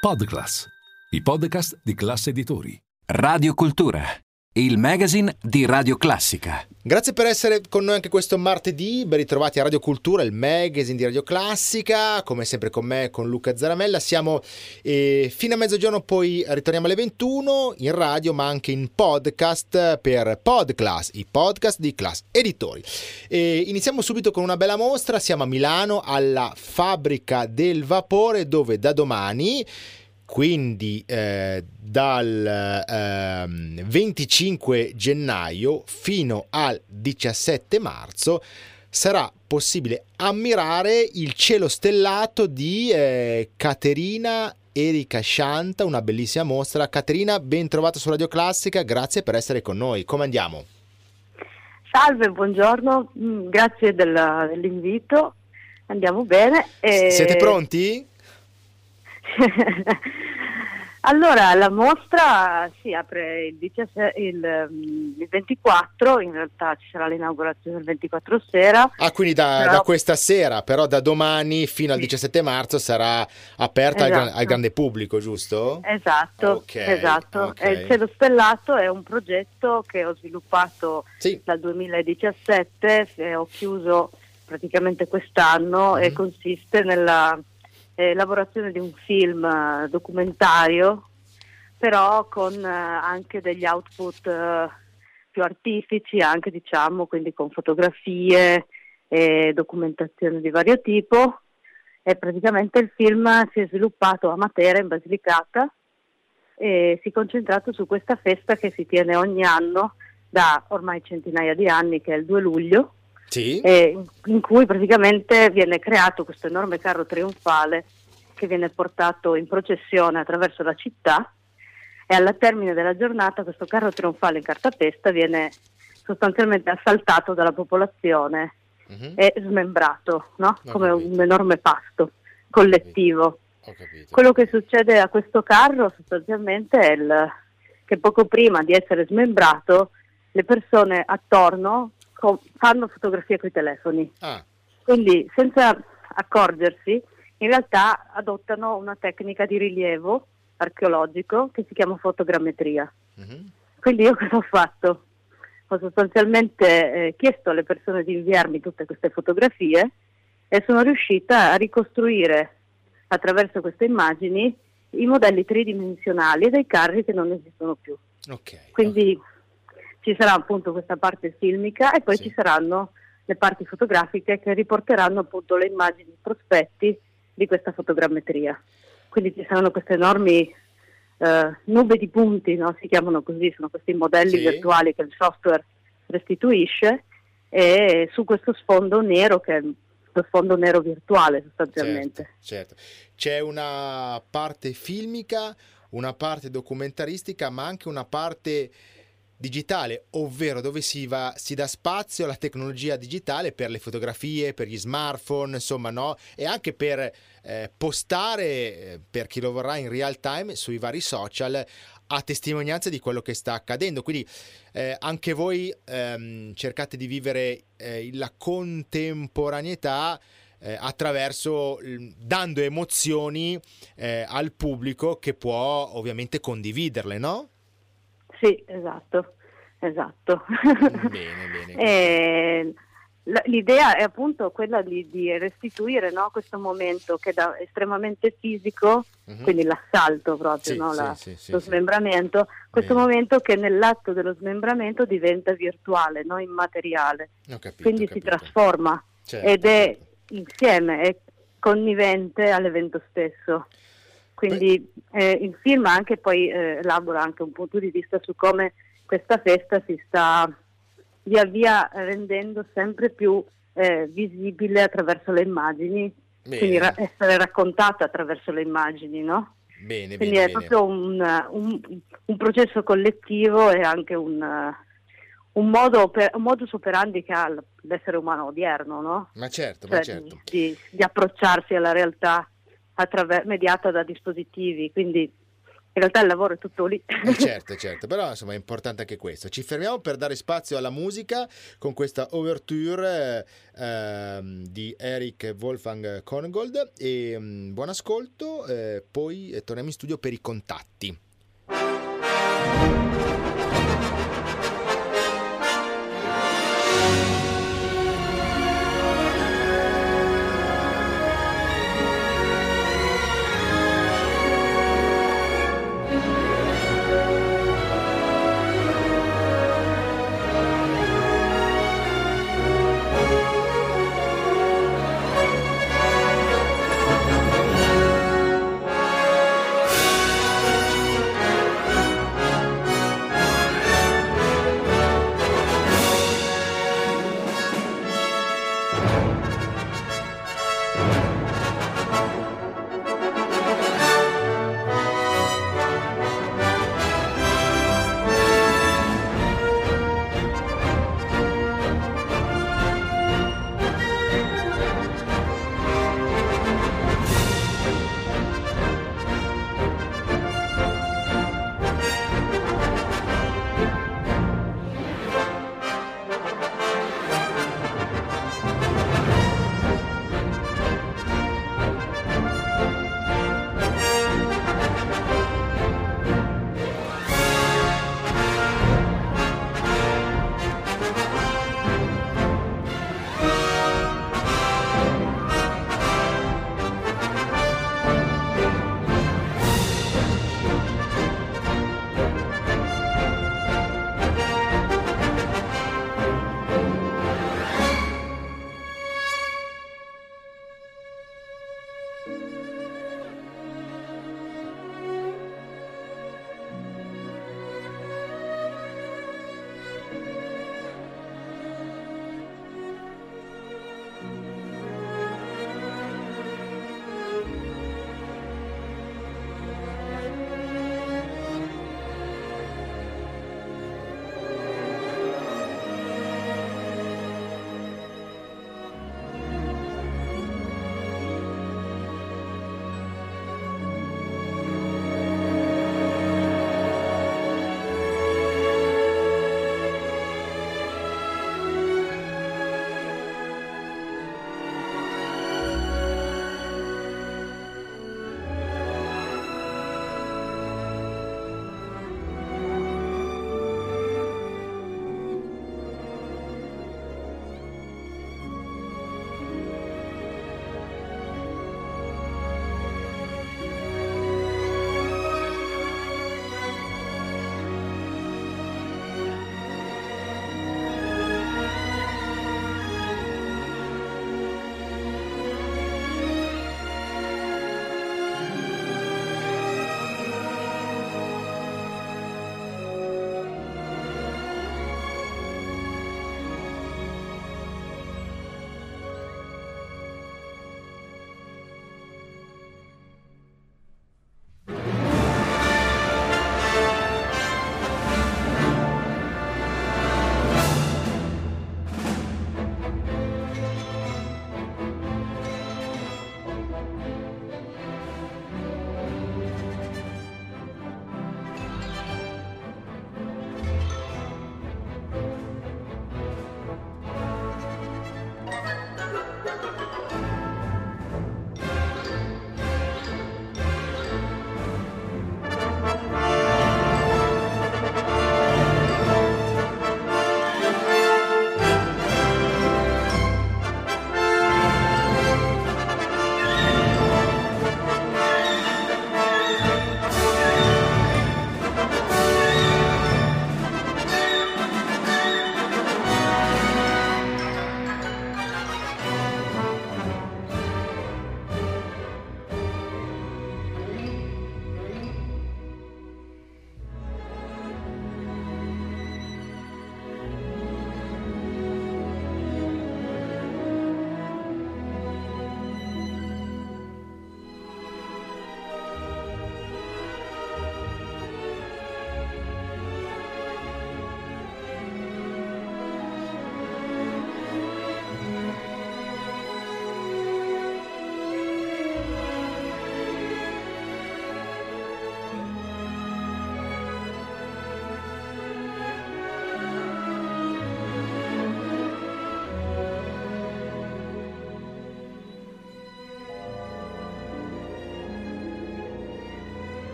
Podclass, i podcast di classe editori. Radio Cultura, il magazine di Radio Classica. Grazie per essere con noi anche questo martedì, ben ritrovati a Radio Cultura, il magazine di Radio Classica, come sempre con me, con Luca Zaramella, siamo eh, fino a mezzogiorno, poi ritorniamo alle 21 in radio ma anche in podcast per Podclass, i podcast di Class Editori. E iniziamo subito con una bella mostra, siamo a Milano alla Fabbrica del Vapore dove da domani quindi eh, dal eh, 25 gennaio fino al 17 marzo sarà possibile ammirare il cielo stellato di eh, Caterina Erika Shanta, una bellissima mostra. Caterina, ben trovata su Radio Classica, grazie per essere con noi. Come andiamo? Salve, buongiorno, mm, grazie della, dell'invito. Andiamo bene. E... Siete pronti? allora, la mostra si apre il, 17, il, il, 24, in realtà ci sarà l'inaugurazione il 24 sera. Ah, quindi da, però... da questa sera, però da domani fino al 17 marzo sarà aperta esatto. al, al, grande pubblico, giusto? Esatto, okay, esatto. Okay. il Cielo Stellato è un progetto che ho sviluppato sì. dal 2017 e ho chiuso praticamente quest'anno mm-hmm. e consiste nella eh, lavorazione di un film eh, documentario, però con eh, anche degli output eh, più artistici, anche diciamo, quindi con fotografie e documentazione di vario tipo. E praticamente il film si è sviluppato a Matera, in Basilicata, e si è concentrato su questa festa che si tiene ogni anno da ormai centinaia di anni, che è il 2 luglio, sì. eh, in cui praticamente viene creato questo enorme carro trionfale che viene portato in processione attraverso la città e alla termine della giornata questo carro trionfale in cartapesta viene sostanzialmente assaltato dalla popolazione uh-huh. e smembrato, no? come un enorme pasto collettivo. Quello che succede a questo carro sostanzialmente è il, che poco prima di essere smembrato le persone attorno fanno fotografie con i telefoni. Ah. Quindi senza accorgersi, in realtà adottano una tecnica di rilievo archeologico che si chiama fotogrammetria. Mm-hmm. Quindi io cosa ho fatto? Ho sostanzialmente eh, chiesto alle persone di inviarmi tutte queste fotografie e sono riuscita a ricostruire attraverso queste immagini i modelli tridimensionali dei carri che non esistono più. Okay. Quindi okay ci sarà appunto questa parte filmica e poi sì. ci saranno le parti fotografiche che riporteranno appunto le immagini, i prospetti di questa fotogrammetria. Quindi ci saranno queste enormi eh, nube di punti, no? si chiamano così, sono questi modelli sì. virtuali che il software restituisce e su questo sfondo nero che è lo sfondo nero virtuale sostanzialmente. Certo, certo. C'è una parte filmica, una parte documentaristica, ma anche una parte digitale, ovvero dove si, va, si dà spazio alla tecnologia digitale per le fotografie, per gli smartphone, insomma, no? E anche per eh, postare, eh, per chi lo vorrà in real time, sui vari social a testimonianza di quello che sta accadendo. Quindi eh, anche voi ehm, cercate di vivere eh, la contemporaneità eh, attraverso dando emozioni al pubblico che può ovviamente condividerle, no? Sì, esatto, esatto. Bene, bene. e, l'idea è appunto quella di, di restituire no, questo momento che è estremamente fisico, uh-huh. quindi l'assalto proprio, sì, no, la, sì, sì, lo smembramento, questo bene. momento che nell'atto dello smembramento diventa virtuale, no, immateriale. Capito, quindi si trasforma certo, ed è certo. insieme, è connivente all'evento stesso. Quindi eh, il film anche poi eh, elabora anche un punto di vista su come questa festa si sta via via rendendo sempre più eh, visibile attraverso le immagini, bene. quindi ra- essere raccontata attraverso le immagini, no? Bene, quindi bene, è proprio un, un, un, processo collettivo e anche un, un, modo per, un modus operandi che ha l'essere umano odierno, no? Ma certo, cioè, ma certo. Di, di, approcciarsi alla realtà attraver- mediata da dispositivi, quindi realtà il lavoro è tutto lì. Eh certo, certo, però insomma è importante anche questo. Ci fermiamo per dare spazio alla musica con questa overture eh, di Eric Wolfgang Korngold e mh, mm, buon ascolto, eh, poi torniamo in studio per i contatti.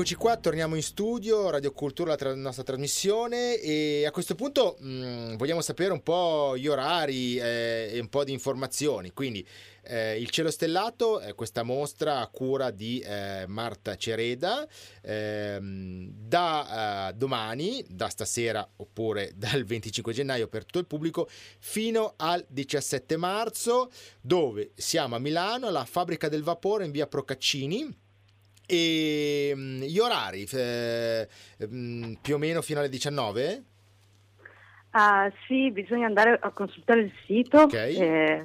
Eccoci qua, torniamo in studio, Radio Cultura, la tra- nostra trasmissione e a questo punto mh, mm, vogliamo sapere un po' gli orari eh, e un po' di informazioni. Quindi eh, il Cielo Stellato è questa mostra a cura di eh, Marta Cereda ehm, da eh, domani, da stasera oppure dal 25 gennaio per tutto il pubblico fino al 17 marzo dove siamo a Milano alla Fabbrica del Vapore in via Procaccini e mm, gli orari eh, mm, più o meno fino alle 19? Uh, sì, bisogna andare a consultare il sito okay. eh,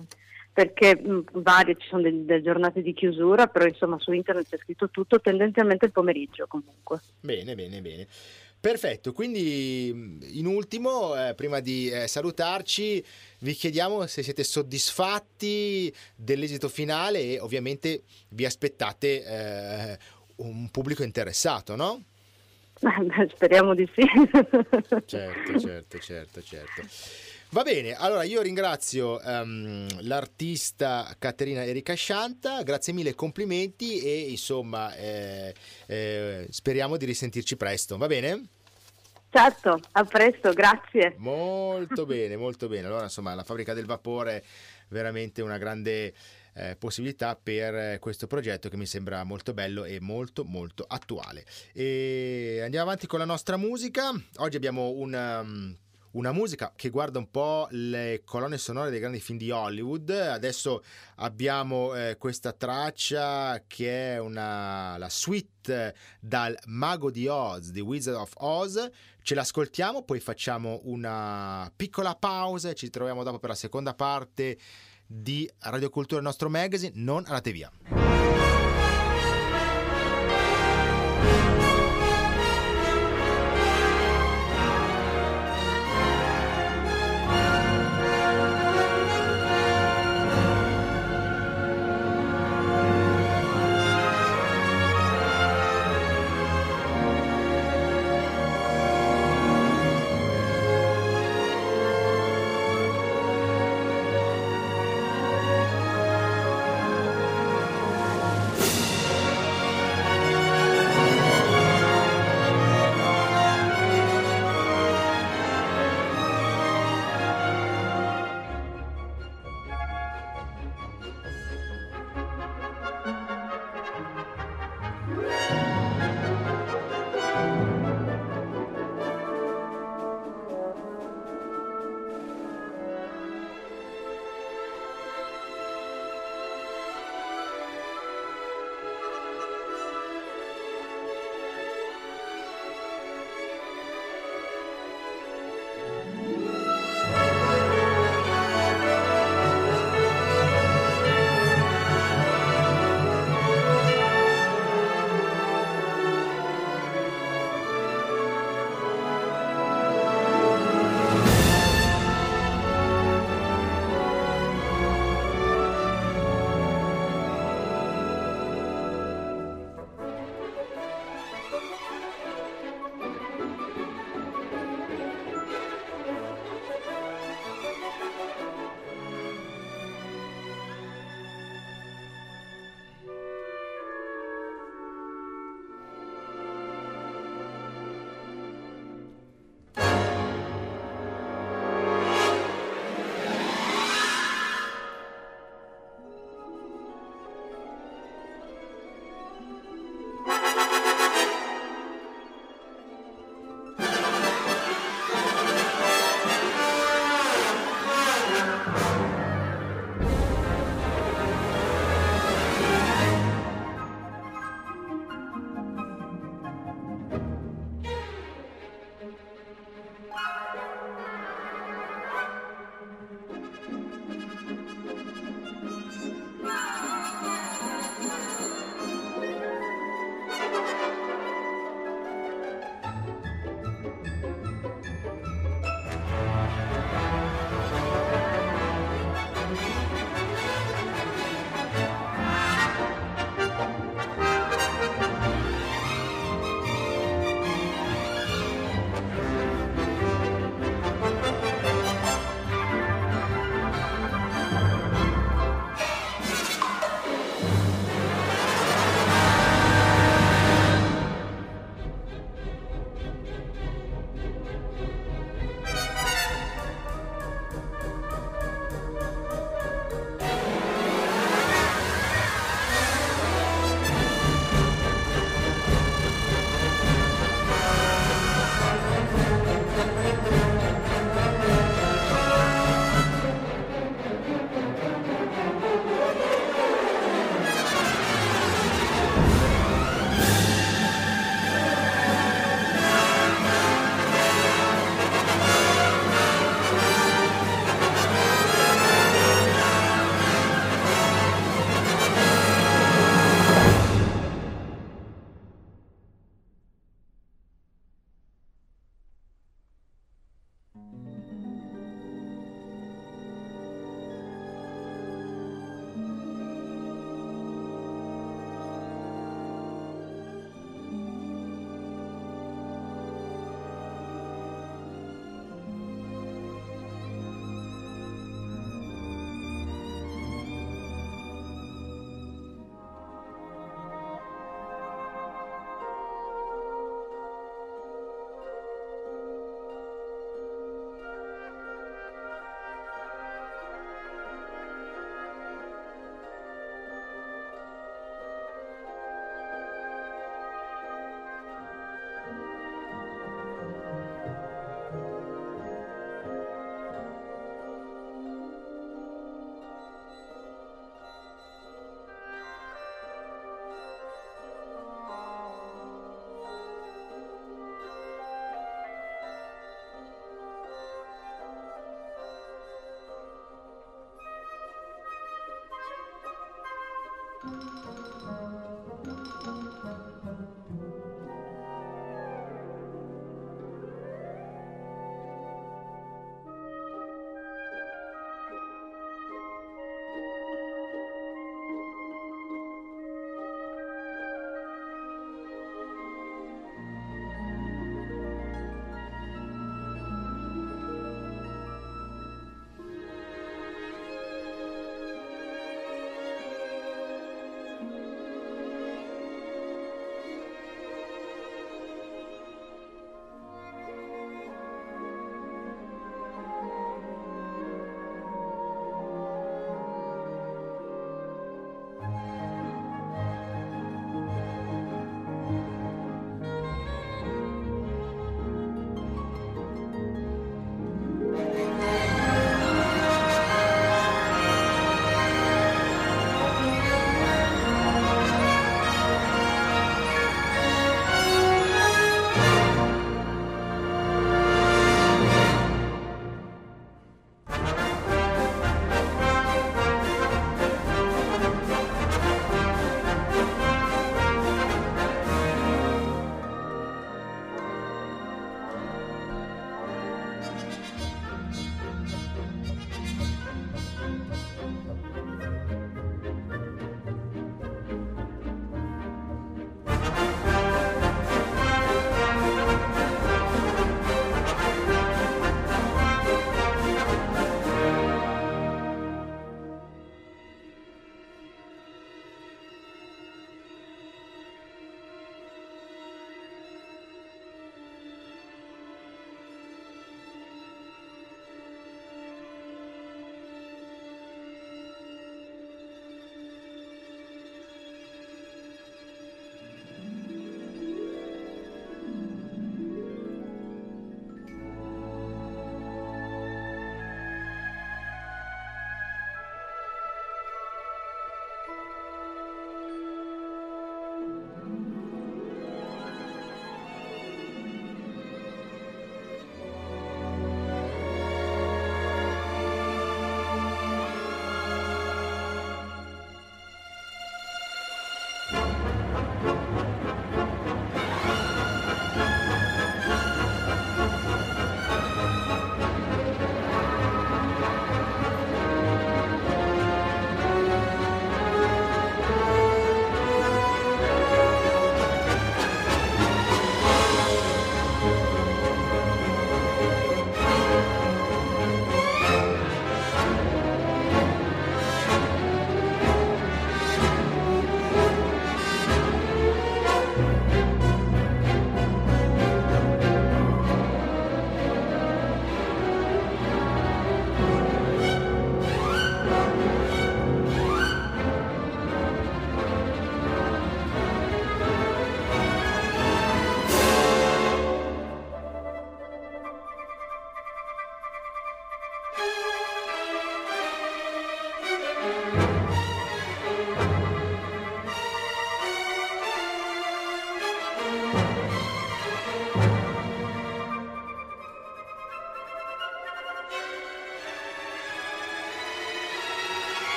perché mh, mm, varie ci sono delle, delle, giornate di chiusura, però insomma su internet c'è scritto tutto, tendenzialmente il pomeriggio comunque. Bene, bene, bene. Perfetto, quindi in ultimo, eh, prima di eh, salutarci, vi chiediamo se siete soddisfatti dell'esito finale e ovviamente vi aspettate eh, un pubblico interessato, no? Speriamo di sì. certo, certo, certo, certo. Va bene, allora io ringrazio um, l'artista Caterina Erika Scianta, grazie mille, complimenti e insomma eh, eh, speriamo di risentirci presto, va bene? Certo, a presto, grazie. Molto bene, molto bene. Allora, insomma, la fabbrica del vapore veramente una grande eh, possibilità per questo progetto che mi sembra molto bello e molto molto attuale. E andiamo avanti con la nostra musica. Oggi abbiamo una um, una musica che guarda un po' le colonne sonore dei grandi film di Hollywood. Adesso abbiamo eh, questa traccia che è una, la suite dal Mago di Oz, The Wizard of Oz. Ce l'ascoltiamo, poi facciamo una piccola pausa e ci troviamo dopo per la seconda parte di Radio Cultura, il nostro magazine. Non andate via.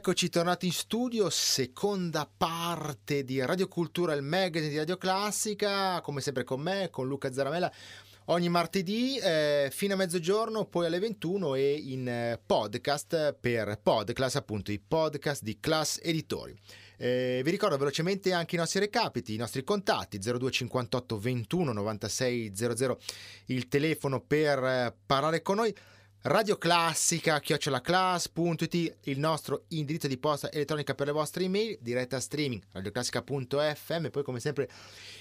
Eccoci tornati in studio, seconda parte di Radio Cultura, il magazine di Radio Classica, come sempre con me, con Luca Zaramella, ogni martedì eh, fino a mezzogiorno, poi alle 21 e in eh, podcast per Podclass, appunto i podcast di Class Editori. Eh, vi ricordo velocemente anche i nostri recapiti, i nostri contatti 0258 21 96 00, il telefono per eh, parlare con noi. Radio Classica, chiocciolaclass.it, il nostro indirizzo di posta elettronica per le vostre email, diretta streaming, radioclassica.fm, poi come sempre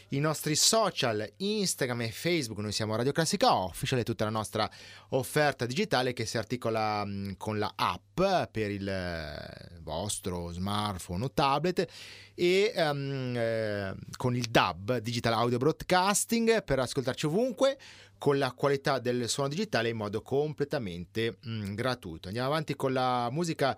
i nostri social, Instagram e Facebook, noi siamo Radio Classica Official e tutta la nostra offerta digitale che si articola mm, con la app per il eh, vostro smartphone o tablet e um, eh, con il DAB, Digital Audio Broadcasting, per ascoltarci ovunque con la qualità del suono digitale in modo completamente mm, gratuito. Andiamo avanti con la musica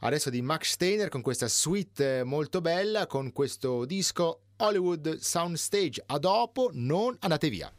adesso di Max Steiner con questa suite molto bella, con questo disco Hollywood Soundstage. A dopo, non andate via.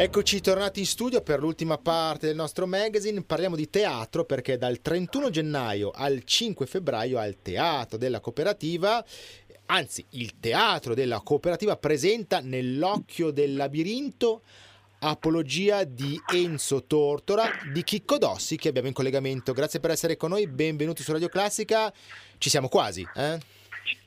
Eccoci tornati in studio per l'ultima parte del nostro magazine. Parliamo di teatro perché dal 31 gennaio al 5 febbraio al Teatro della Cooperativa anzi il teatro della cooperativa presenta nell'occhio del labirinto Apologia di Enzo Tortora di Chicco Dossi che abbiamo in collegamento. Grazie per essere con noi, benvenuti su Radio Classica. Ci siamo quasi, eh?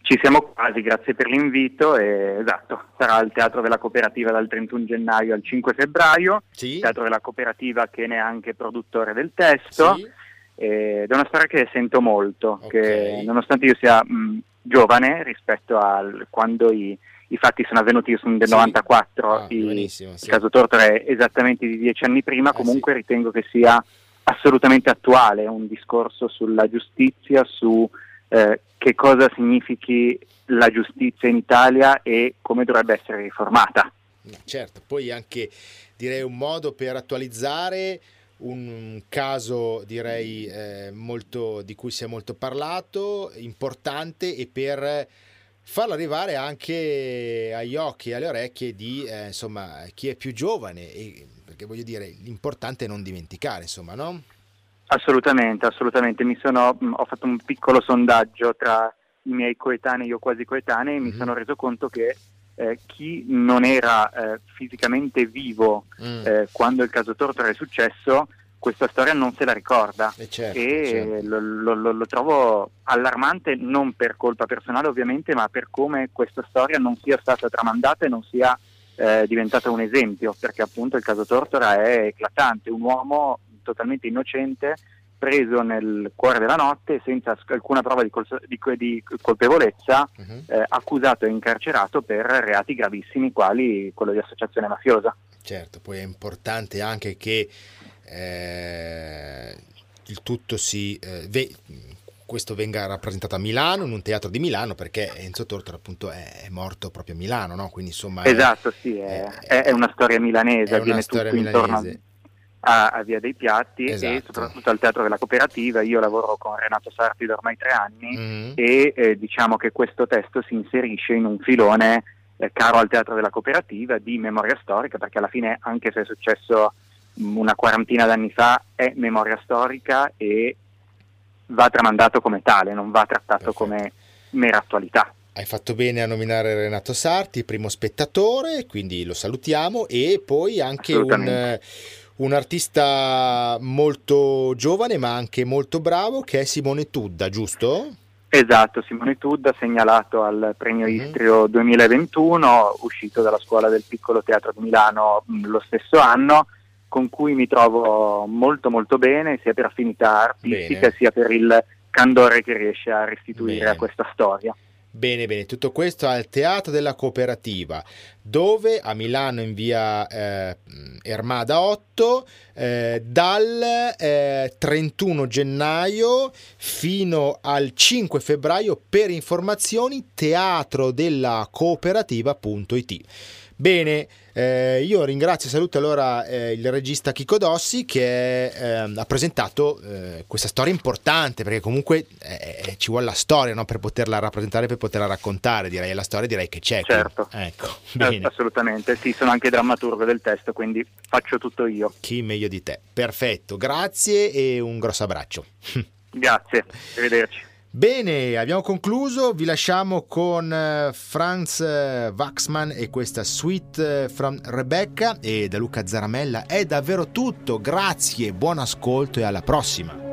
Ci siamo quasi, grazie per l'invito. E, esatto, sarà il Teatro della Cooperativa dal 31 gennaio al 5 febbraio. Sì. Teatro della Cooperativa che ne è anche produttore del testo. Sì. Ed è una storia che sento molto, okay. che nonostante io sia mh, giovane rispetto a quando i, i, fatti sono avvenuti, io sono del sì. 94, ah, il, sì. il caso Tortora è esattamente di dieci anni prima, eh, comunque ritengo che sia assolutamente attuale, un discorso sulla giustizia, su eh, che cosa significhi la giustizia in Italia e come dovrebbe essere riformata. Certo, poi anche direi un modo per attualizzare un caso direi eh, molto, di cui si è molto parlato, importante e per farlo arrivare anche agli occhi e alle orecchie di eh, insomma, chi è più giovane, e, perché voglio dire l'importante è non dimenticare, insomma, no? Assolutamente, assolutamente. Sono, mm, ho fatto un piccolo sondaggio tra i miei coetanei, io quasi coetanei, e mm-hmm. mi mhm. sono reso conto che eh, chi non era eh, fisicamente vivo mm. eh, quando il caso Tortora è successo, questa storia non se la ricorda eh, certo, e certo. Lo, lo, lo, trovo allarmante non per colpa personale ovviamente, ma per come questa storia non sia stata tramandata e non sia eh, diventata un esempio, perché appunto il caso Tortora è eclatante, un uomo totalmente innocente, preso nel cuore della notte senza alcuna prova di, col- di, di colpevolezza, uh-huh. eh, accusato e incarcerato per reati gravissimi quali quello di associazione mafiosa. Certo, poi è importante anche che eh, il tutto si... Eh, ve- questo venga rappresentato a Milano, in un teatro di Milano, perché Enzo Tortora appunto è, morto proprio a Milano, no? Quindi insomma... Esatto, è, sì, è, è, è, una storia milanese, è una storia milanese. intorno a, a, Via dei Piatti esatto. e soprattutto al Teatro della Cooperativa. Io lavoro con Renato Sarti da ormai tre anni mm-hmm. e eh, diciamo che questo testo si inserisce in un filone eh, caro al Teatro della Cooperativa di memoria storica, perché alla fine anche se è successo mm, una quarantina d'anni fa è memoria storica e va tramandato come tale, non va trattato Perfetto. come mera attualità. Hai fatto bene a nominare Renato Sarti, primo spettatore, quindi lo salutiamo e poi anche un un artista molto giovane ma anche molto bravo che è Simone Tudda, giusto? Esatto, Simone Tudda segnalato al premio mm-hmm. Istrio 2021, uscito dalla scuola del piccolo teatro di Milano mm, lo stesso anno, con cui mi trovo molto molto bene, sia per affinità artistica bene. sia per il candore che riesce a restituire bene. a questa storia. Bene, bene, tutto questo al Teatro della Cooperativa, dove a Milano in via eh, Ermada 8, eh, dal eh, 31 gennaio fino al 5 febbraio per informazioni teatro della cooperativa.it. Bene, eh, io ringrazio e saluto allora eh, il regista Chico Dossi che eh, ha presentato eh, questa storia importante perché comunque eh, eh, ci vuole la storia no? per poterla rappresentare, per poterla raccontare, direi la storia direi che c'è. Certo, ecco, assolutamente, sì, sono anche drammaturgo del testo quindi faccio tutto io. Chi meglio di te, perfetto, grazie e un grosso abbraccio. Grazie, arrivederci. Bene, abbiamo concluso, vi lasciamo con eh, Franz eh, Waxman e questa suite eh, from Rebecca. E da Luca Zaramella è davvero tutto, grazie, buon ascolto e alla prossima.